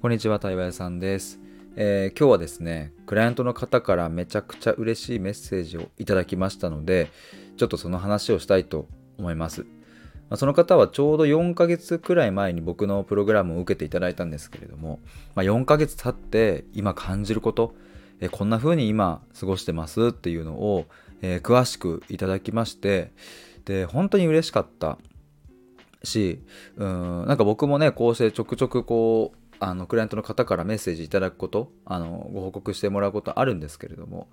こんにちは、対話屋さんです、えー今日はですね、クライアントの方からめちゃくちゃ嬉しいメッセージをいただきましたので、ちょっとその話をしたいと思います。まその方はちょうど4ヶ月くらい前に僕のプログラムを受けていただいたんですけれども、まあ、4ヶ月経って今感じること、えこんな風に今過ごしてますっていうのを、えー詳しくいただきまして、で、本当に嬉しかったし、うん、なんか僕もね、こうしてちょくちょくこう、あのクライアントの方からメッセージいただくことあのご報告してもらうことあるんですけれども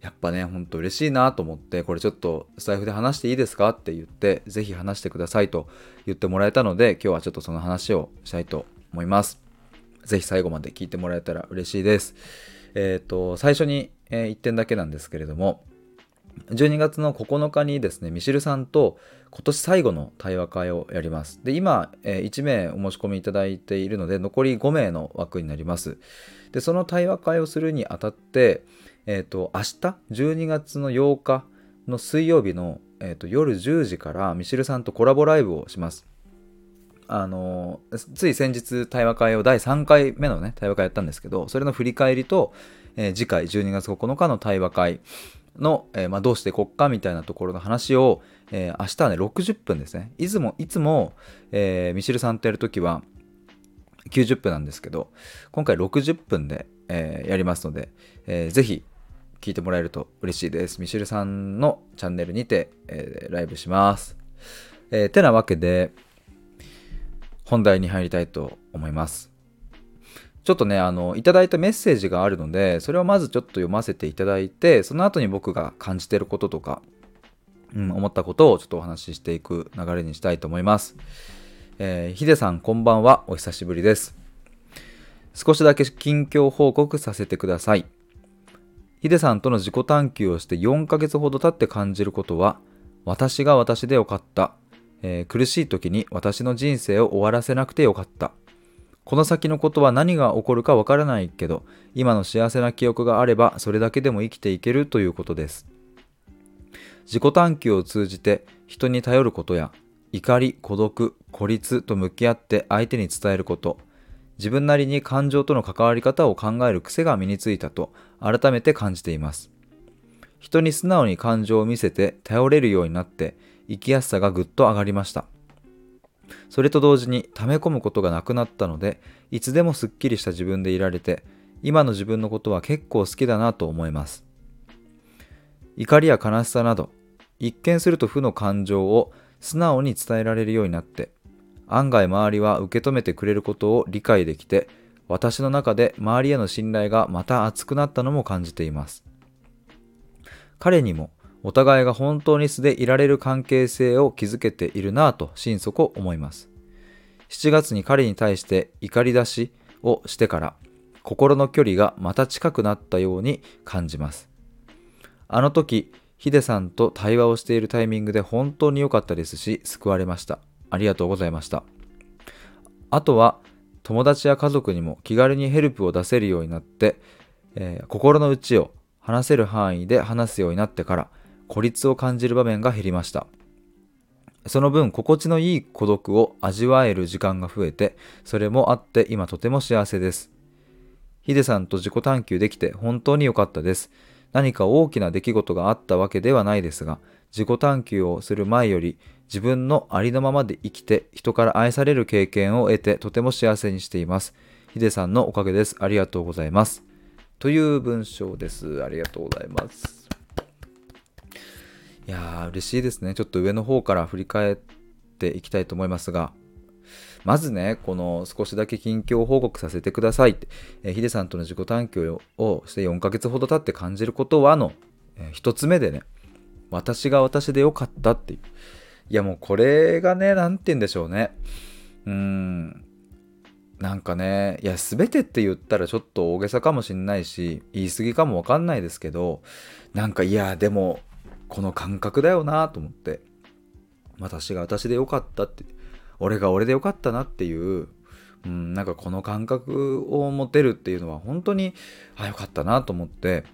やっぱねほんと嬉しいなと思ってこれちょっとスタイフで話していいですかって言ってぜひ話してくださいと言ってもらえたので今日はちょっとその話をしたいと思います。ぜひ最後まで聞いてもらえたら嬉しいです。えっ、と最初に、え1点だけなんですけれども12月の9日にですねミシルさんと今年最後の対話会をやります。で今、え1名お申し込みいただいているので残り5名の枠になります。でその対話会をするにあたってえっ、と明日12月の8日の水曜日の、えー、と夜10時からミシルさんとコラボライブをします。あのつい先日対話会を第3回目のね対話会やったんですけどそれの振り返りと、えー次回12月9日の対話会。の、えーまあ、どうしてこっかみたいなところの話を、えー明日はね60分ですね。いつもいつも、えーミシルさんとやるときは90分なんですけど今回60分で、えやりますので、えーぜひ聞いてもらえると嬉しいです。ミシルさんのチャンネルにて、えライブします、えてなわけで本題に入りたいと思います。ちょっとね、あの、いただいたメッセージがあるので、それをまずちょっと読ませていただいて、その後に僕が感じてることとか、うん、思ったことをちょっとお話ししていく流れにしたいと思います。えーヒデさん、こんばんは。お久しぶりです。少しだけ近況報告させてください。ヒデさんとの自己探求をして4ヶ月ほど経って感じることは、私が私でよかった。えー苦しい時に私の人生を終わらせなくてよかった。この先のことは何が起こるかわからないけど、今の幸せな記憶があればそれだけでも生きていけるということです。自己探求を通じて人に頼ることや、怒り、孤独、孤立と向き合って相手に伝えること、自分なりに感情との関わり方を考える癖が身についたと改めて感じています。人に素直に感情を見せて頼れるようになって生きやすさがぐっと上がりました。それと同時に溜め込むことがなくなったので、いつでもすっきりした自分でいられて、今の自分のことは結構好きだなと思います。怒りや悲しさなど、一見すると負の感情を素直に伝えられるようになって、案外周りは受け止めてくれることを理解できて、私の中で周りへの信頼がまた厚くなったのも感じています。彼にもお互いが本当に素でいられる関係性を築けているなぁと心底思います。7月に彼に対して怒り出しをしてから心の距離がまた近くなったように感じます。あの時、ヒデさんと対話をしているタイミングで本当に良かったですし、救われました。ありがとうございました。あとは、友達や家族にも気軽にヘルプを出せるようになって、えー心の内を話せる範囲で話すようになってから、孤立を感じる場面が減りました。その分、心地のいい孤独を味わえる時間が増えて、それもあって今とても幸せです。ヒデさんと自己探求できて本当に良かったです。何か大きな出来事があったわけではないですが、自己探求をする前より自分のありのままで生きて人から愛される経験を得てとても幸せにしています。ヒデさんのおかげです。ありがとうございます。という文章です。ありがとうございます。いやー、嬉しいですね。ちょっと上の方から振り返っていきたいと思いますが、まずね、この少しだけ近況報告させてくださいって、えーヒデさんとの自己探求をして4ヶ月ほど経って感じることはの、えー一つ目でね、私が私でよかったっていう。いやもうこれがね、なんて言うんでしょうね。うーん。なんかね、いや、すべてって言ったらちょっと大げさかもしんないし、言い過ぎかもわかんないですけど、なんかいや、でも、この感覚だよなと思って、私が私でよかったって、俺が俺でよかったなっていう、うん、なんかこの感覚を持てるっていうのは本当に、あ、よかったなと思って、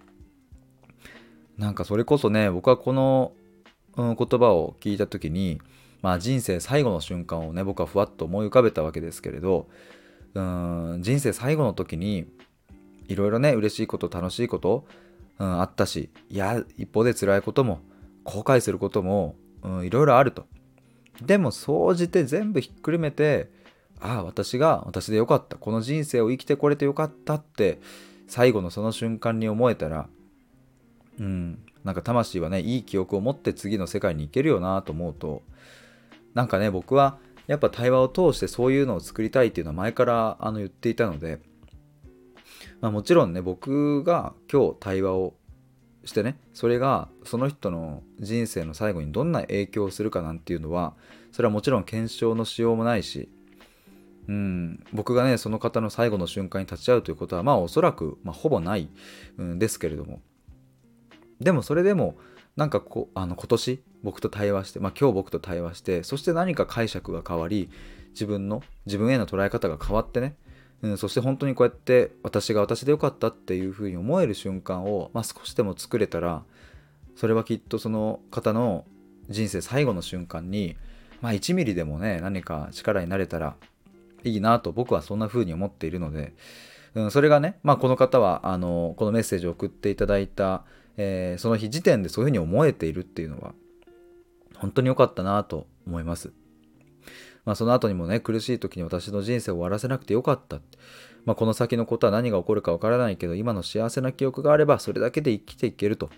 なんかそれこそね、僕はこの、言葉を聞いた時に、まあ人生最後の瞬間をね、僕はふわっと思い浮かべたわけですけれど、うん人生最後の時にいろいろね嬉しいこと楽しいこと、うん、あったしいや一方で辛いことも後悔することも、うん、いろいろあると。でも総じて全部ひっくるめてああ私が私でよかった。この人生を生きてこれてよかったって最後のその瞬間に思えたらうんなんか魂はねいい記憶を持って次の世界に行けるよなと思うとなんかね僕はやっぱ対話を通してそういうのを作りたいっていうのは前からあの言っていたので、まあ、もちろんね僕が今日対話をしてねそれがその人の人生の最後にどんな影響をするかなんていうのはそれはもちろん検証のしようもないしうん、僕がねその方の最後の瞬間に立ち会うということはまあおそらく、まあ、ほぼない、ん、ですけれども。でもそれでもなんかこあの今年僕と対話して、まあ、今日僕と対話してそして何か解釈が変わり自分の自分への捉え方が変わってね、うん、そして本当にこうやって私が私でよかったっていうふうに思える瞬間を、まあ、少しでも作れたらそれはきっとその方の人生最後の瞬間に、まあ、1ミリでもね何か力になれたらいいなと僕はそんな風に思っているので、うん、それがね、まあ、この方はあのこのメッセージを送っていただいた、えー、その日時点でそういう風に思えているっていうのは本当に良かったなと思います。まあ、その後にもね苦しい時に私の人生を終わらせなくてよかった。まあ、この先のことは何が起こるかわからないけど今の幸せな記憶があればそれだけで生きていけると。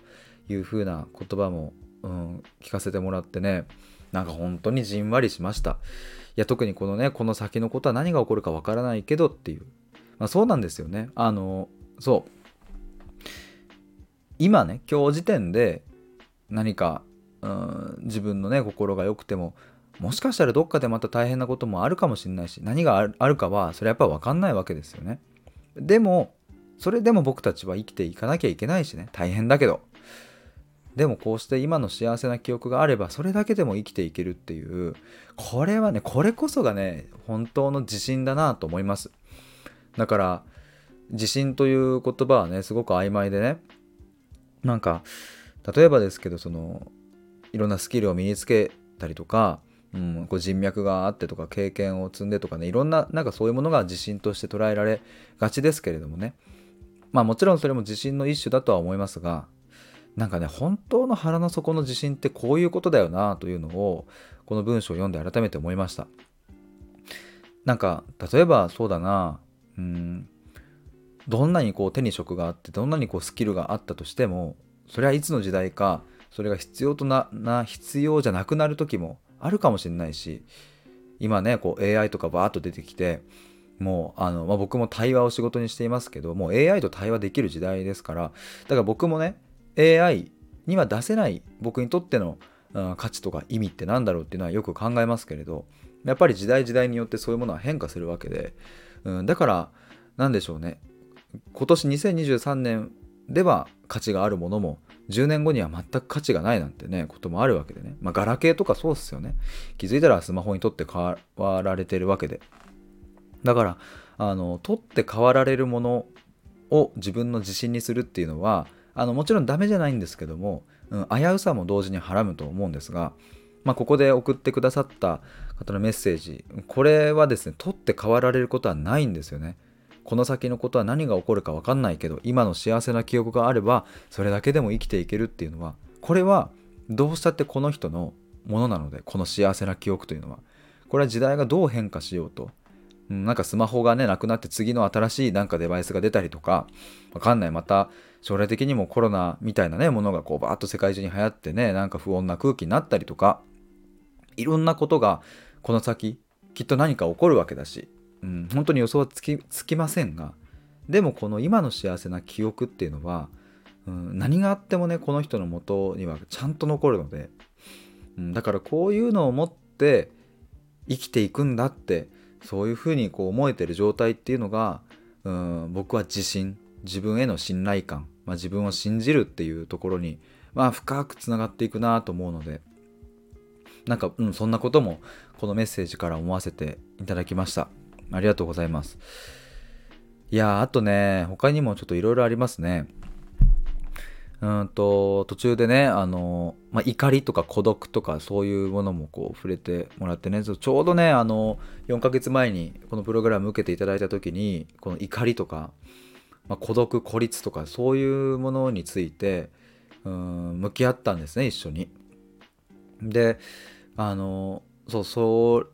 いう風な言葉も、うん、聞かせてもらってね。なんか本当にじんわりしました。いや特にこのねこの先のことは何が起こるかわからないけどっていう、まあ、そうなんですよね。あのそう。今ね今日時点で何かうん自分のね心が良くてももしかしたらどっかでまた大変なこともあるかもしれないし何があるかはそれやっぱ分かんないわけですよね。でもそれでも僕たちは生きていかなきゃいけないしね。大変だけど。でもこうして今の幸せな記憶があればそれだけでも生きていけるっていう。これはねこれこそがね本当の自信だなと思います。だから自信という言葉はねすごく曖昧でね。なんか例えばですけどそのいろんなスキルを身につけたりとか、うん、こう人脈があってとか経験を積んでとかねいろんななんかそういうものが自信として捉えられがちですけれどもね。まあもちろんそれも自信の一種だとは思いますがなんかね本当の腹の底の自信ってこういうことだよなというのをこの文章を読んで改めて思いました。なんか例えばそうだなうんどんなにこう手に職があってどんなにこうスキルがあったとしてもそれはいつの時代かそれが必要となな必要じゃなくなる時もあるかもしれないし今ねこう AI とかバーッと出てきてもうあの、まあ、僕も対話を仕事にしていますけどもう AI と対話できる時代ですからだから僕もね AI には出せない僕にとっての、うん、価値とか意味って何だろうっていうのはよく考えますけれどやっぱり時代時代によってそういうものは変化するわけで、うん、だから何でしょうね。今年2023年では価値があるものも10年後には全く価値がないなんてねこともあるわけでね。まあガラケーとかそうっすよね。気づいたらスマホにとって変わられてるわけで。だからあの取って変わられるものを自分の自信にするっていうのはあのもちろんダメじゃないんですけども、うん、危うさも同時にはらむと思うんですが、まあ、ここで送ってくださった方のメッセージこれはですね取って変わられることはないんですよね。この先のことは何が起こるか分かんないけど今の幸せな記憶があればそれだけでも生きていけるっていうのはこれはどうしたってこの人のものなのでこの幸せな記憶というのは。これは時代がどう変化しようと。うん、なんかスマホがねなくなって次の新しいなんかデバイスが出たりとかわかんない。また将来的にもコロナみたいなねものがこうバーッと世界中に流行ってねなんか不穏な空気になったりとかいろんなことがこの先きっと何か起こるわけだし、うん、本当に予想はつきつきませんがでもこの今の幸せな記憶っていうのは、うん、何があってもねこの人のもとにはちゃんと残るので、うん、だからこういうのを持って生きていくんだってそういうふうにこう思えてる状態っていうのがうん僕は自信自分への信頼感、まあ、自分を信じるっていうところに、まあ、深くつながっていくなと思うのでなんか、うん、そんなこともこのメッセージから思わせていただきました。ありがとうございますいやあとね他にもちょっといろいろありますねうんと途中でねあの、まあ、怒りとか孤独とかそういうものもこう触れてもらってねちょうどねあの4ヶ月前にこのプログラム受けていただいた時にこの怒りとか、まあ、孤独孤立とかそういうものについてうん向き合ったんですね一緒に。であのそうそ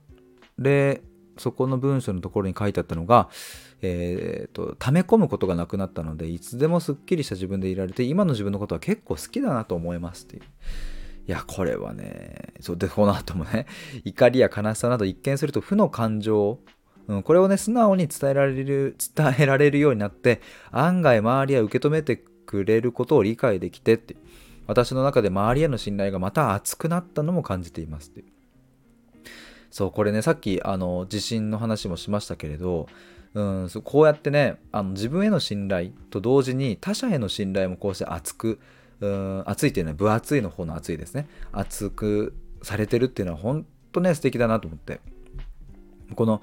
れそこの文章のところに書いてあったのがえーと、溜め込むことがなくなったのでいつでもすっきりした自分でいられて今の自分のことは結構好きだなと思いますっていう。いやこれはねそうでこの後もね 怒りや悲しさなど一見すると負の感情うん、これをね素直に伝えられる伝えられるようになって案外周りは受け止めてくれることを理解できてって私の中で周りへの信頼がまた熱くなったのも感じていますってそうこれねさっきあの地震の話もしましたけれどうんそうこうやってねあの自分への信頼と同時に他者への信頼もこうして厚くうん厚いっていうのは分厚いの方の厚いですね。厚くされてるっていうのは本当ね素敵だなと思って。この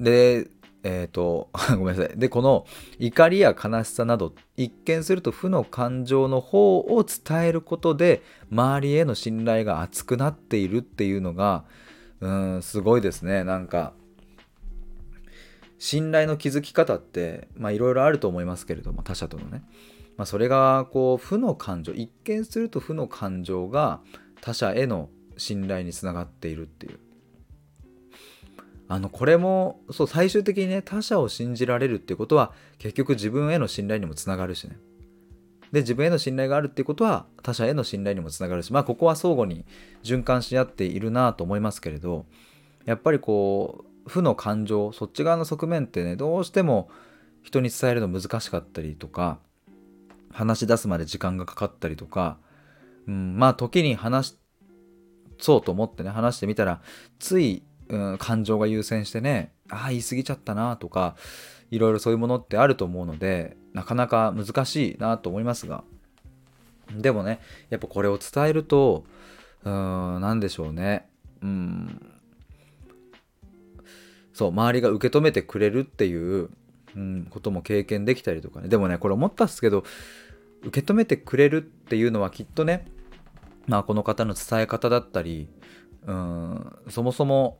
でえっ、ー、とごめんなさい。でこの怒りや悲しさなど一見すると負の感情の方を伝えることで周りへの信頼が厚くなっているっていうのがうんすごいですね。なんか信頼の築き方っていろいろあると思いますけれども他者とのね、まあ、それがこう負の感情一見すると負の感情が他者への信頼につながっているっていう。あのこれもそう最終的にね他者を信じられるっていうことは結局自分への信頼にもつながるしね。で自分への信頼があるっていうことは他者への信頼にもつながるしまあここは相互に循環し合っているなと思いますけれどやっぱりこう負の感情そっち側の側面ってねどうしても人に伝えるの難しかったりとか話し出すまで時間がかかったりとか、うん、まあ時に話そうと思ってね話してみたらつい、うん、感情が優先してねああ言い過ぎちゃったなとかいろいろそういうものってあると思うのでなかなか難しいなと思いますが。でもねやっぱこれを伝えるとうん何でしょうね。うん。そう周りが受け止めてくれるっていう、うん、ことも経験できたりとかね。でもねこれ思ったんですけど受け止めてくれるっていうのはきっとねまあこの方の伝え方だったりうんそもそも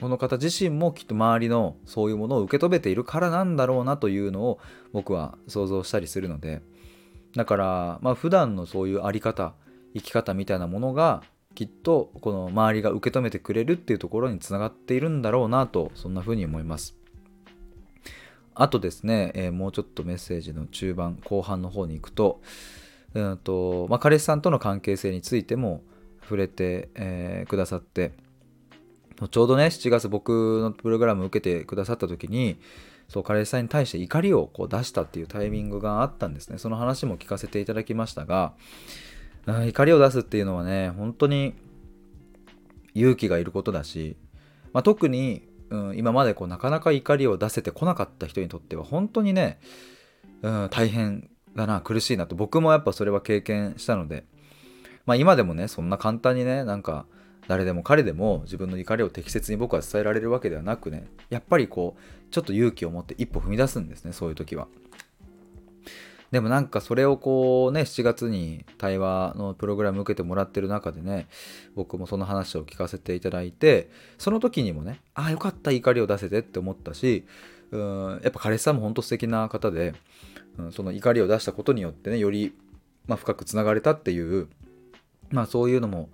この方自身もきっと周りのそういうものを受け止めているからなんだろうなというのを僕は想像したりするのでだからまあ普段のそういうあり方生き方みたいなものがきっとこの周りが受け止めてくれるっていうところにつながっているんだろうなとそんな風に思います。あとですね、えー、もうちょっとメッセージの中盤後半の方に行くと,、うんとまあ、彼氏さんとの関係性についても触れて、えー、くださってちょうどね7月僕のプログラム受けてくださった時にそう彼氏さんに対して怒りをこう出したっていうタイミングがあったんですね。その話も聞かせていただきましたが怒りを出すっていうのはね本当に勇気がいることだし、まあ、特に、うん、今までこうなかなか怒りを出せてこなかった人にとっては本当にね、うん、大変だな苦しいなと僕もやっぱそれは経験したので、まあ、今でもねそんな簡単にねなんか誰でも彼でも自分の怒りを適切に僕は伝えられるわけではなくねやっぱりこうちょっと勇気を持って一歩踏み出すんですねそういう時は。でもなんかそれをこうね7月に対話のプログラム受けてもらってる中でね僕もその話を聞かせていただいてその時にもねああよかった怒りを出せてって思ったしうんやっぱ彼氏さんも本当素敵な方で、うん、その怒りを出したことによってねより、まあ、深くつながれたっていうまあそういうのも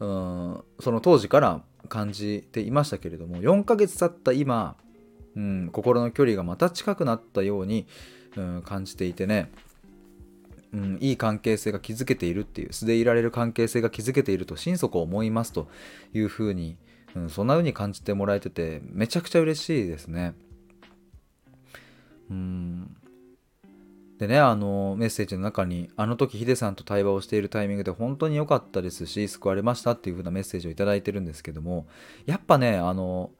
うんその当時から感じていましたけれども4ヶ月経った今、うん、心の距離がまた近くなったように、うん、感じていてねうん、いい関係性が築けているっていう素でいられる関係性が築けていると心底思いますというふうに、うん、そんな風に感じてもらえててめちゃくちゃ嬉しいですね。うんでねあのメッセージの中にあの時ヒデさんと対話をしているタイミングで本当に良かったですし救われましたっていう風なメッセージを頂いてるんですけどもやっぱねあの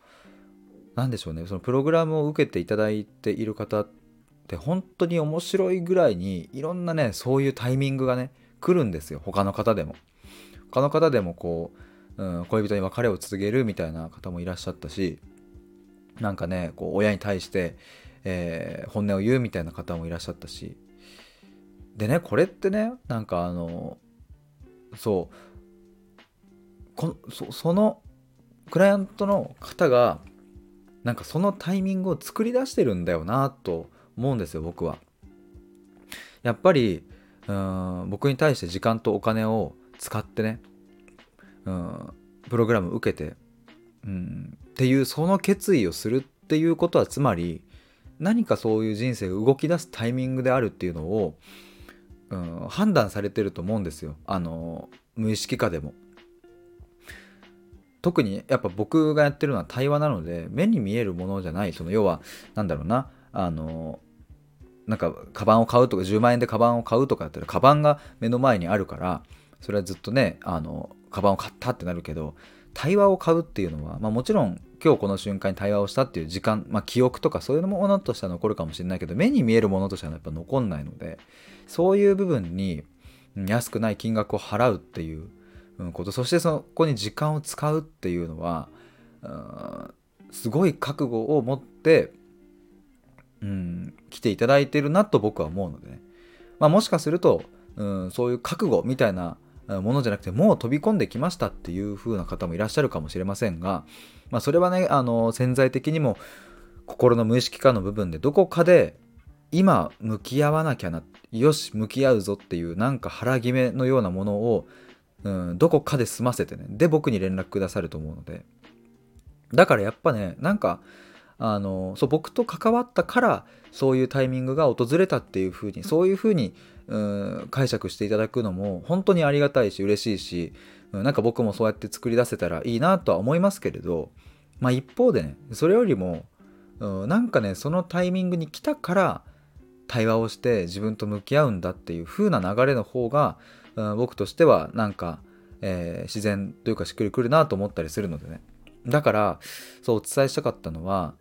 何でしょうねそのプログラムを受けていただいている方って本当に面白いぐらいにいろんなねそういうタイミングがね来るんですよ他の方でも。他の方でもこう、うん、恋人に別れを告げるみたいな方もいらっしゃったしなんかねこう親に対して、えー、本音を言うみたいな方もいらっしゃったしでねこれってねなんかあのそうこそそのクライアントの方がなんかそのタイミングを作り出してるんだよなと思うんですよ僕は。やっぱりうん僕に対して時間とお金を使ってねうんプログラム受けてうんっていうその決意をするっていうことはつまり何かそういう人生が動き出すタイミングであるっていうのを、うん、判断されてると思うんですよあの無意識下でも。特にやっぱ僕がやってるのは対話なので目に見えるものじゃないその要は何だろうなあのなんかカバンを買うとか10万円でカバンを買うとかだったらカバンが目の前にあるからそれはずっとねあのカバンを買ったってなるけど対話を買うっていうのは、まあ、もちろん今日この瞬間に対話をしたっていう時間、まあ、記憶とかそういうものとしては残るかもしれないけど目に見えるものとしてはやっぱ残んないのでそういう部分に安くない金額を払うっていうこと。そしてそこに時間を使うっていうのはすごい覚悟を持ってうん来ていただいてるなと僕は思うのでね、まあ、もしかするとうんそういう覚悟みたいなものじゃなくてもう飛び込んできましたっていう風な方もいらっしゃるかもしれませんが、まあ、それはねあの潜在的にも心の無意識化の部分でどこかで今向き合わなきゃなよし向き合うぞっていうなんか腹決めのようなものを、うん、どこかで済ませてねで僕に連絡くださると思うので。だからやっぱねなんかあのそう僕と関わったからそういうタイミングが訪れたっていう風にそういう風にうん解釈していただくのも本当にありがたいし嬉しいし、なんか僕もそうやって作り出せたらいいなとは思いますけれど、まあ、一方でねそれよりも、うん、なんかねそのタイミングに来たから対話をして自分と向き合うんだっていう風な流れの方が、うん、僕としてはなんか、えー、自然というかしっくりくるなと思ったりするのでね。だからそうお伝えしたかったのは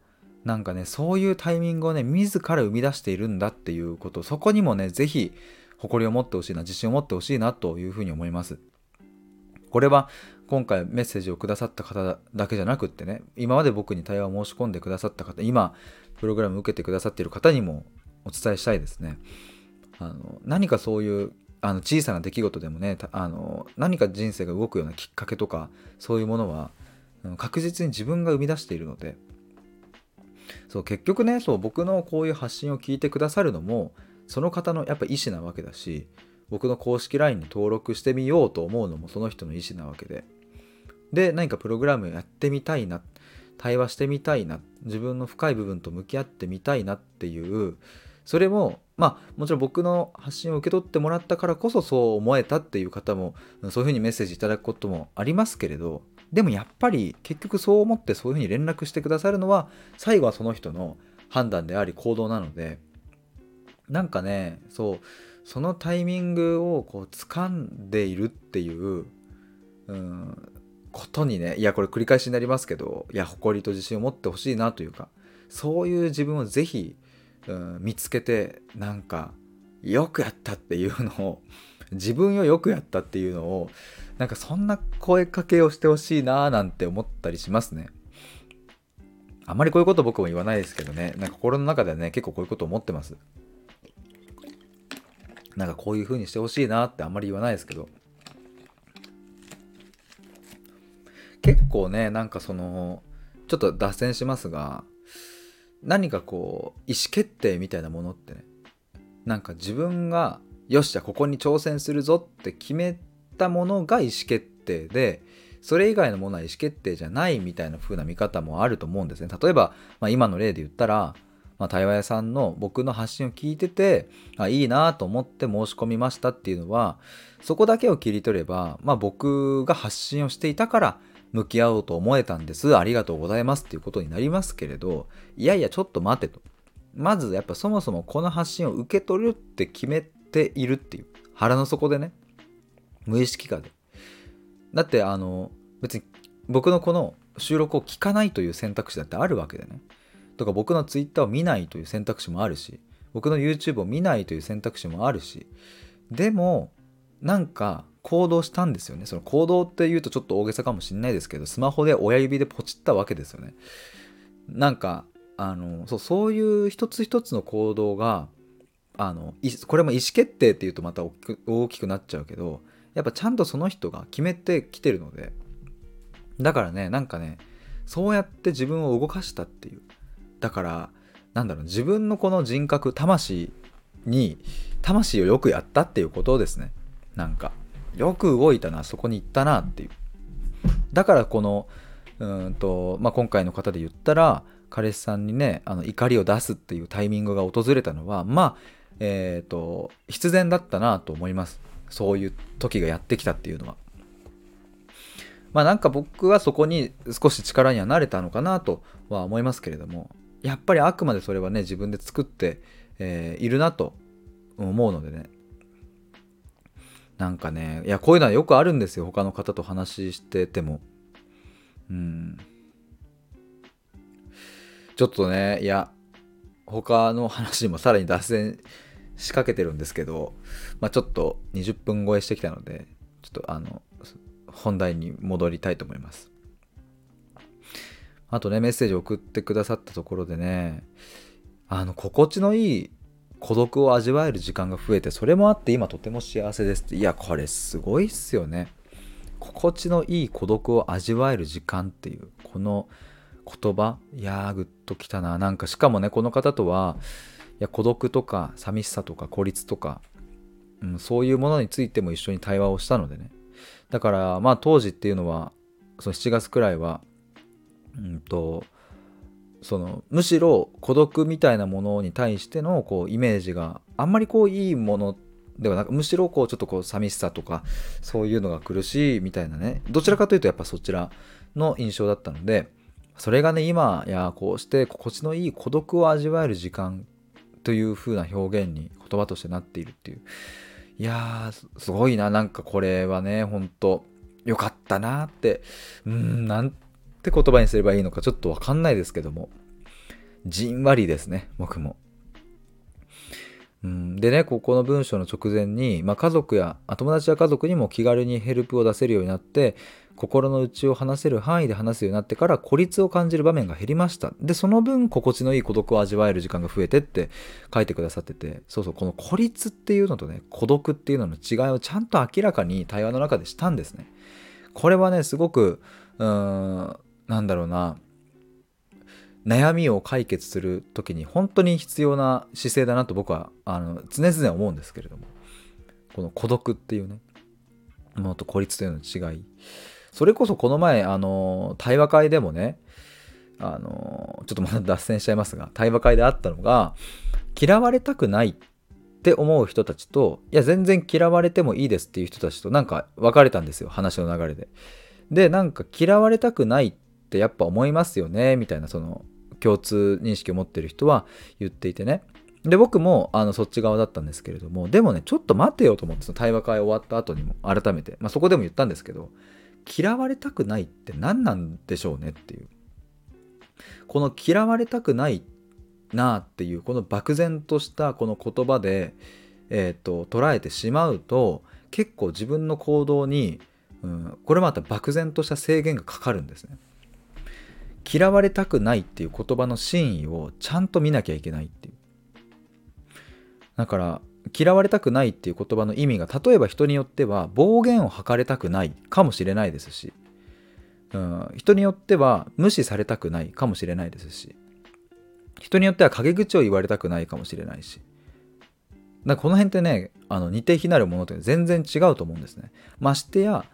なんかねそういうタイミングをね自ら生み出しているんだっていうことそこにもね是非誇りを持ってほしいな自信を持ってほしいなというふうに思います。これは今回メッセージをくださった方だけじゃなくってね今まで僕に対話を申し込んでくださった方今プログラム受けてくださっている方にもお伝えしたいですね。あの何かそういうあの小さな出来事でもねあの何か人生が動くようなきっかけとかそういうものは確実に自分が生み出しているのでそう結局ねそう僕のこういう発信を聞いてくださるのもその方のやっぱ意思なわけだし僕の公式 LINE に登録してみようと思うのもその人の意思なわけで。で何かプログラムやってみたいな対話してみたいな自分の深い部分と向き合ってみたいなっていうそれもまあもちろん僕の発信を受け取ってもらったからこそそう思えたっていう方もそういうふうにメッセージいただくこともありますけれどでもやっぱり結局そう思ってそういうふうに連絡してくださるのは最後はその人の判断であり行動なのでなんかねそうそのタイミングをこう掴んでいるっていううんことにねいやこれ繰り返しになりますけどいや誇りと自信を持ってほしいなというかそういう自分をぜひ、うん、見つけてなんかよくやったっていうのを 自分をよくやったっていうのをなんかそんな声かけをしてほしいなーなんて思ったりしますね。あまりこういうこと僕も言わないですけどね、なんか心の中ではね、結構こういうこと思ってます。なんかこういう風にしてほしいなってあんまり言わないですけど。結構ね、なんかその、ちょっと脱線しますが、何かこう、意思決定みたいなものってね、なんか自分が、よし、じゃここに挑戦するぞって決めたものが意思決定でそれ以外のものは意思決定じゃないみたいな風な見方もあると思うんですね。例えば、まあ、今の例で言ったら、まあ、対話屋さんの僕の発信を聞いててあいいなと思って申し込みましたっていうのはそこだけを切り取れば、まあ、僕が発信をしていたから向き合おうと思えたんです。ありがとうございますっていうことになりますけれどいやいやちょっと待てと。まずやっぱそもそもこの発信を受け取るって決めているっていう腹の底でね。無意識化で。だってあの別に僕のこの収録を聞かないという選択肢だってあるわけでね。とか僕の Twitter を見ないという選択肢もあるし僕の YouTube を見ないという選択肢もあるしでもなんか行動したんですよね。その行動っていうとちょっと大げさかもしんないですけどスマホで親指でポチったわけですよね。なんかあのそうそういう一つ一つの行動があのこれも意思決定っていうとまた大きくなっちゃうけどやっぱちゃんとその人が決めてきてるのでだからねなんかねそうやって自分を動かしたっていう。だからなんだろう自分のこの人格魂に魂をよくやったっていうことですね。なんかよく動いたなそこに行ったなっていう。だからこのうんと、まあ、今回の方で言ったら彼氏さんにねあの怒りを出すっていうタイミングが訪れたのはまあえっ、ー、と必然だったなと思います。そういう時がやってきたっていうのは。まあなんか僕はそこに少し力にはなれたのかなとは思いますけれども。やっぱりあくまでそれはね自分で作って、えー、いるなと思うのでね。なんかねいやこういうのはよくあるんですよ。他の方と話してても。うん。ちょっとねいや他の話もさらに脱線仕掛けてるんですけど、まあ、ちょっと20分超えしてきたのでちょっとあの本題に戻りたいと思います。あとねメッセージ送ってくださったところでねあの心地のいい孤独を味わえる時間が増えてそれもあって今とても幸せですって。いやこれすごいっすよね。心地のいい孤独を味わえる時間っていうこの言葉いやーグッときたな。なんかしかもねこの方とはいや孤独とか寂しさとか孤立とか、うん、そういうものについても一緒に対話をしたのでね。だからまあ当時っていうのはその7月くらいはうんとそのむしろ孤独みたいなものに対してのこうイメージがあんまりこういいものではなくむしろこうちょっとこう寂しさとかそういうのが苦しいみたいなね。どちらかというとやっぱそちらの印象だったのでそれがね今やこうして心地のいい孤独を味わえる時間という風な表現に言葉としてなっているっていう。いやーすごいななんかこれはねほんとよかったなって。うんなんって言葉にすればいいのかちょっとわかんないですけども。じんわりですね僕も。うん、でねここの文章の直前に、まあ、家族や友達や家族にも気軽にヘルプを出せるようになって心の内を話せる範囲で話すようになってから孤立を感じる場面が減りました。でその分心地のいい孤独を味わえる時間が増えてって書いてくださってて。そうそうこの孤立っていうのとね孤独っていうのの違いをちゃんと明らかに対話の中でしたんですね。これはねすごくうーんなんだろうな。悩みを解決する時に本当に必要な姿勢だなと僕はあの常々思うんですけれども。この孤独っていうね。ものと孤立というのの違い。それこそこの前あの対話会でもねあのちょっとまた脱線しちゃいますが対話会であったのが嫌われたくないって思う人たちといや全然嫌われてもいいですっていう人たちとなんか分かれたんですよ話の流れで。でなんか嫌われたくないってってやっぱ思いますよねみたいなその共通認識を持ってる人は言っていてね。で僕もあのそっち側だったんですけれどもでもねちょっと待てよと思ってその対話会終わった後にも改めて、まあ、そこでも言ったんですけど嫌われたくないって何なんでしょうねっていう。この嫌われたくないなっていうこの漠然としたこの言葉で、えーと、捉えてしまうと結構自分の行動に、うん、これまた漠然とした制限がかかるんですね。嫌われたくないっていう言葉の真意をちゃんと見なきゃいけないっていう。だから嫌われたくないっていう言葉の意味が例えば人によっては暴言を吐かれたくないかもしれないですし、うん、人によっては無視されたくないかもしれないですし人によっては陰口を言われたくないかもしれないしだこの辺ってねあの似て非なるものって全然違うと思うんですね。ましてや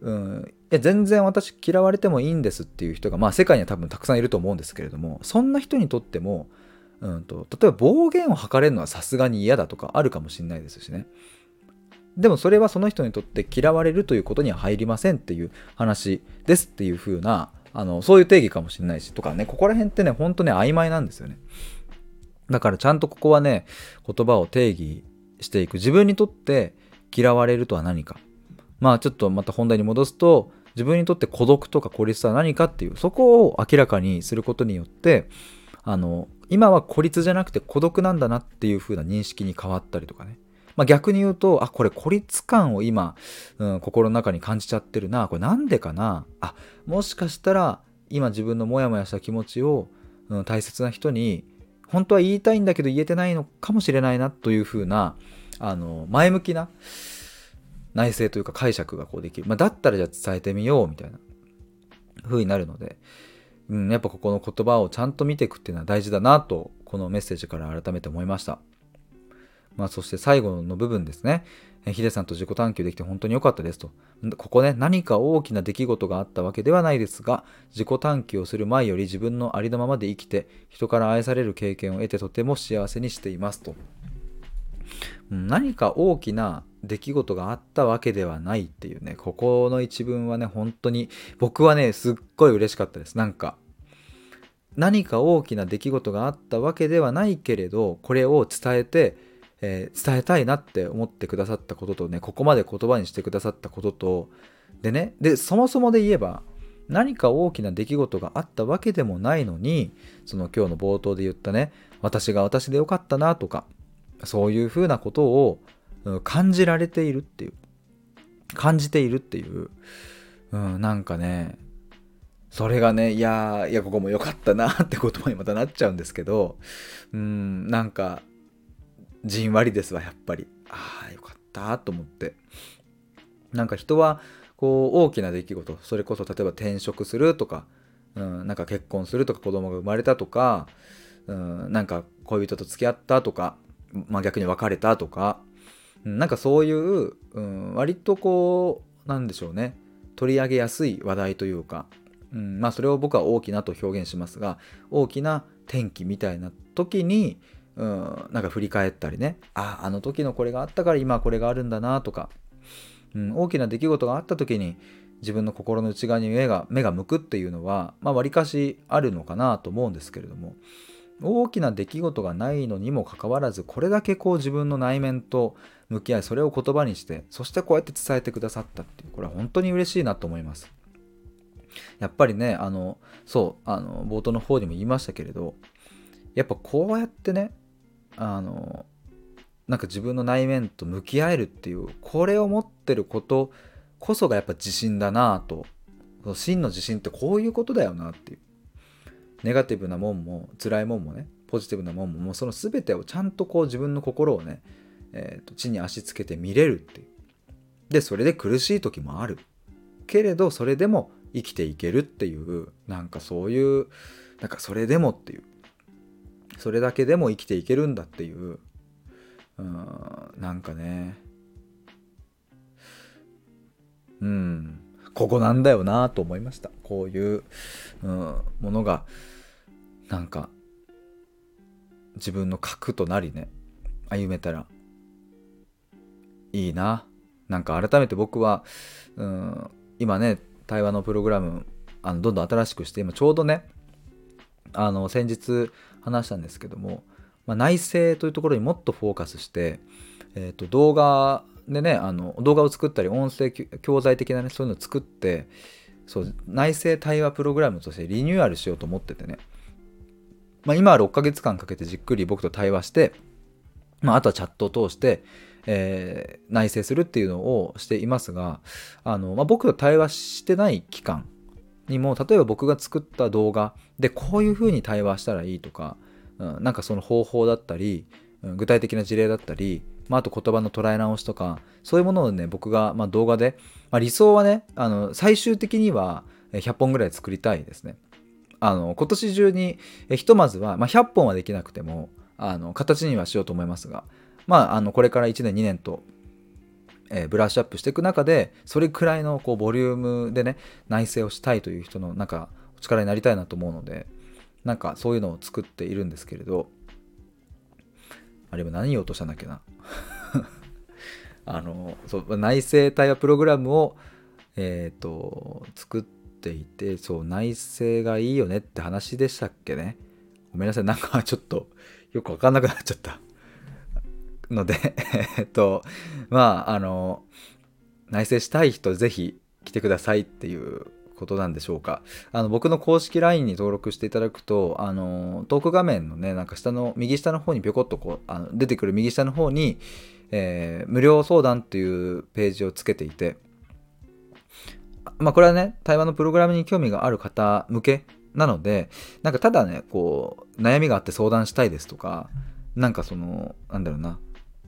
うん、いや全然私嫌われてもいいんですっていう人が、まあ、世界には多分たくさんいると思うんですけれどもそんな人にとっても、うんと、例えば暴言を吐かれるのはさすがに嫌だとかあるかもしれないですしね。でもそれはその人にとって嫌われるということには入りませんっていう話ですっていう風なあのそういう定義かもしれないしとかねここら辺ってねほんとね曖昧なんですよね。だからちゃんとここはね言葉を定義していく。自分にとって嫌われるとは何か。まあちょっとまた本題に戻すと自分にとって孤独とか孤立とは何かっていうそこを明らかにすることによってあの今は孤立じゃなくて孤独なんだなっていう風な認識に変わったりとかね、まあ、逆に言うとあこれ孤立感を今、うん、心の中に感じちゃってるなこれなんでかな？あもしかしたら今自分のモヤモヤした気持ちを、うん、大切な人に本当は言いたいんだけど言えてないのかもしれないなというふうなあの前向きな内政というか解釈がこうできる、まあ、だったらじゃあ伝えてみようみたいな風になるので、うん、やっぱここの言葉をちゃんと見ていくっていうのは大事だなとこのメッセージから改めて思いました。まあ、そして最後の部分ですね。ヒデさんと自己探求できて本当に良かったですと。ここね、何か大きな出来事があったわけではないですが、自己探求をする前より自分のありのままで生きて、人から愛される経験を得てとても幸せにしていますと。何か大きな出来事があったわけではないっていうね、ここの一文はね、本当に僕はね、すっごい嬉しかったです。なんか、何か大きな出来事があったわけではないけれど、これを伝えて、えー、伝えたいなって思ってくださったこととね、ここまで言葉にしてくださったことと、でね、で、そもそもで言えば、何か大きな出来事があったわけでもないのに、その今日の冒頭で言ったね、私が私でよかったなとか、そういうふうなことを感じられているっていう、感じているっていう、うん、なんかね、それがね、いやいや、ここも良かったなって言葉にまたなっちゃうんですけど、うん、なんか、じんわりですわやっぱり。ああよかったと思って。なんか人はこう大きな出来事それこそ例えば転職するとか、うん、なんか結婚するとか子供が生まれたとか、うん、なんか恋人と付き合ったとか、まあ、逆に別れたとか、なんかそういう、うん、割とこうなんでしょうね。取り上げやすい話題というか、うん、まあそれを僕は大きなと表現しますが大きな転機みたいな時にうん、なんか振り返ったりね。ああの時のこれがあったから今これがあるんだなとか、うん、大きな出来事があった時に自分の心の内側に目が目が向くっていうのはまあ割かしあるのかなと思うんですけれども。大きな出来事がないのにもかかわらずこれだけこう自分の内面と向き合いそれを言葉にしてそしてこうやって伝えてくださったっていうこれは本当に嬉しいなと思います。やっぱりねあのそうあの冒頭の方にも言いましたけれどやっぱこうやってねあのなんか自分の内面と向き合えるっていうこれを持ってることこそがやっぱ自信だなと真の自信ってこういうことだよなっていう。ネガティブなもんも辛いもんもねポジティブなもんももうその全てをちゃんとこう自分の心をね、えー、と地に足つけて見れるっていう。でそれで苦しい時もある。けれどそれでも生きていけるっていうなんかそういうなんかそれでもっていう。それだけでも生きていけるんだっていう。うんなんかね。うん。ここなんだよなと思いました。こういう、うん、ものがなんか自分の核となりね歩めたらいいな。なんか改めて僕は、うん、今ね対話のプログラムあのどんどん新しくして今ちょうどねあの先日話したんですけども、まあ、内政というところにもっとフォーカスして、えー、と動画でねあの動画を作ったり音声教材的なねそういうのを作ってそう内政対話プログラムとしてリニューアルしようと思っててね、まあ、今は6ヶ月間かけてじっくり僕と対話して、まあ、あとはチャットを通して、えー、内政するっていうのをしていますがあの、まあ、僕と対話してない期間にも例えば僕が作った動画でこういうふうに対話したらいいとか、うん、なんかその方法だったり、具体的な事例だったり、まあ、あと言葉の捉え直しとかそういうものをね僕がまあ動画で、まあ、理想はねあの最終的には100本ぐらい作りたいですね。あの今年中にひとまずは、まあ、100本はできなくてもあの形にはしようと思いますが、まあ、あのこれから1年2年とえー、ブラッシュアップしていく中でそれくらいのこうボリュームでね内省をしたいという人のなんかお力になりたいなと思うのでなんかそういうのを作っているんですけれどあれは何言おうとしたんだっけな あのそう内政対話プログラムをえっ、ー、と作っていてそう内政がいいよねって話でしたっけね。ごめんなさい。なんかちょっとよくわかんなくなっちゃった。のでえっと、まあ、あの、内省したい人ぜひ来てくださいっていうことなんでしょうか。あの僕の公式 LINE に登録していただくと、あのトーク画面のね、なんか下の、右下の方にぴょこっとこう、あの出てくる右下の方に、えー、無料相談っていうページをつけていて、まあこれはね、対話のプログラムに興味がある方向けなのでなんかただねこう悩みがあって相談したいですとかなんかそのなんだろうな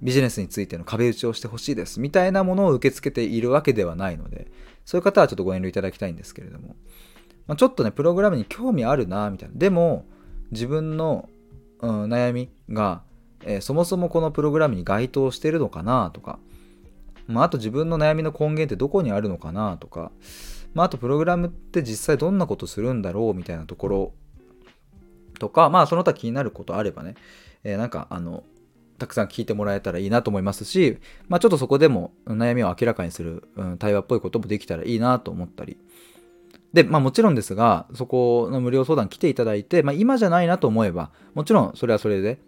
ビジネスについての壁打ちをしてほしいですみたいなものを受け付けているわけではないのでそういう方はちょっとご遠慮いただきたいんですけれども、まあ、ちょっとねプログラムに興味あるなみたいな。でも自分の、うん、悩みが、えー、そもそもこのプログラムに該当してるのかなとか、まあ、あと自分の悩みの根源ってどこにあるのかなとか、まあ、あとプログラムって実際どんなことするんだろうみたいなところ。とかまあその他気になることあればね、えー、なんかあのたくさん聞いてもらえたらいいなと思いますし、まあ、ちょっとそこでも悩みを明らかにする、うん、対話っぽいこともできたらいいなと思ったり。で、まあもちろんですが、そこの無料相談来ていただいて、まあ今じゃないなと思えば、もちろんそれはそれで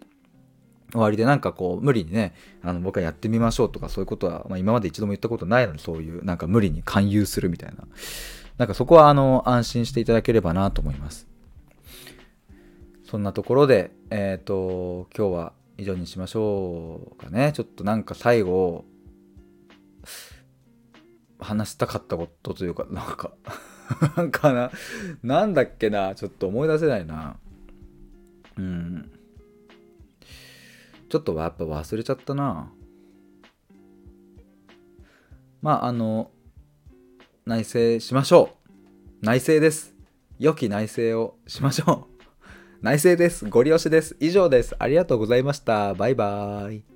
終わりでなんかこう無理にね、あの僕はやってみましょうとかそういうことは、まあ、今まで一度も言ったことないのにそういうなんか無理に勧誘するみたいな。なんかそこはあの安心していただければなと思います。そんなところで、えっ、ー、と、今日は以上にしましょうかね。ちょっとなんか最後、話したかったことというか、なんか なんかな、なんだっけな、ちょっと思い出せないな。うん。ちょっとやっぱ忘れちゃったな。まあ、あの、内省しましょう。内省です。良き内省をしましょう。内政です。ご利用しです。以上です。ありがとうございました。バイバーイ。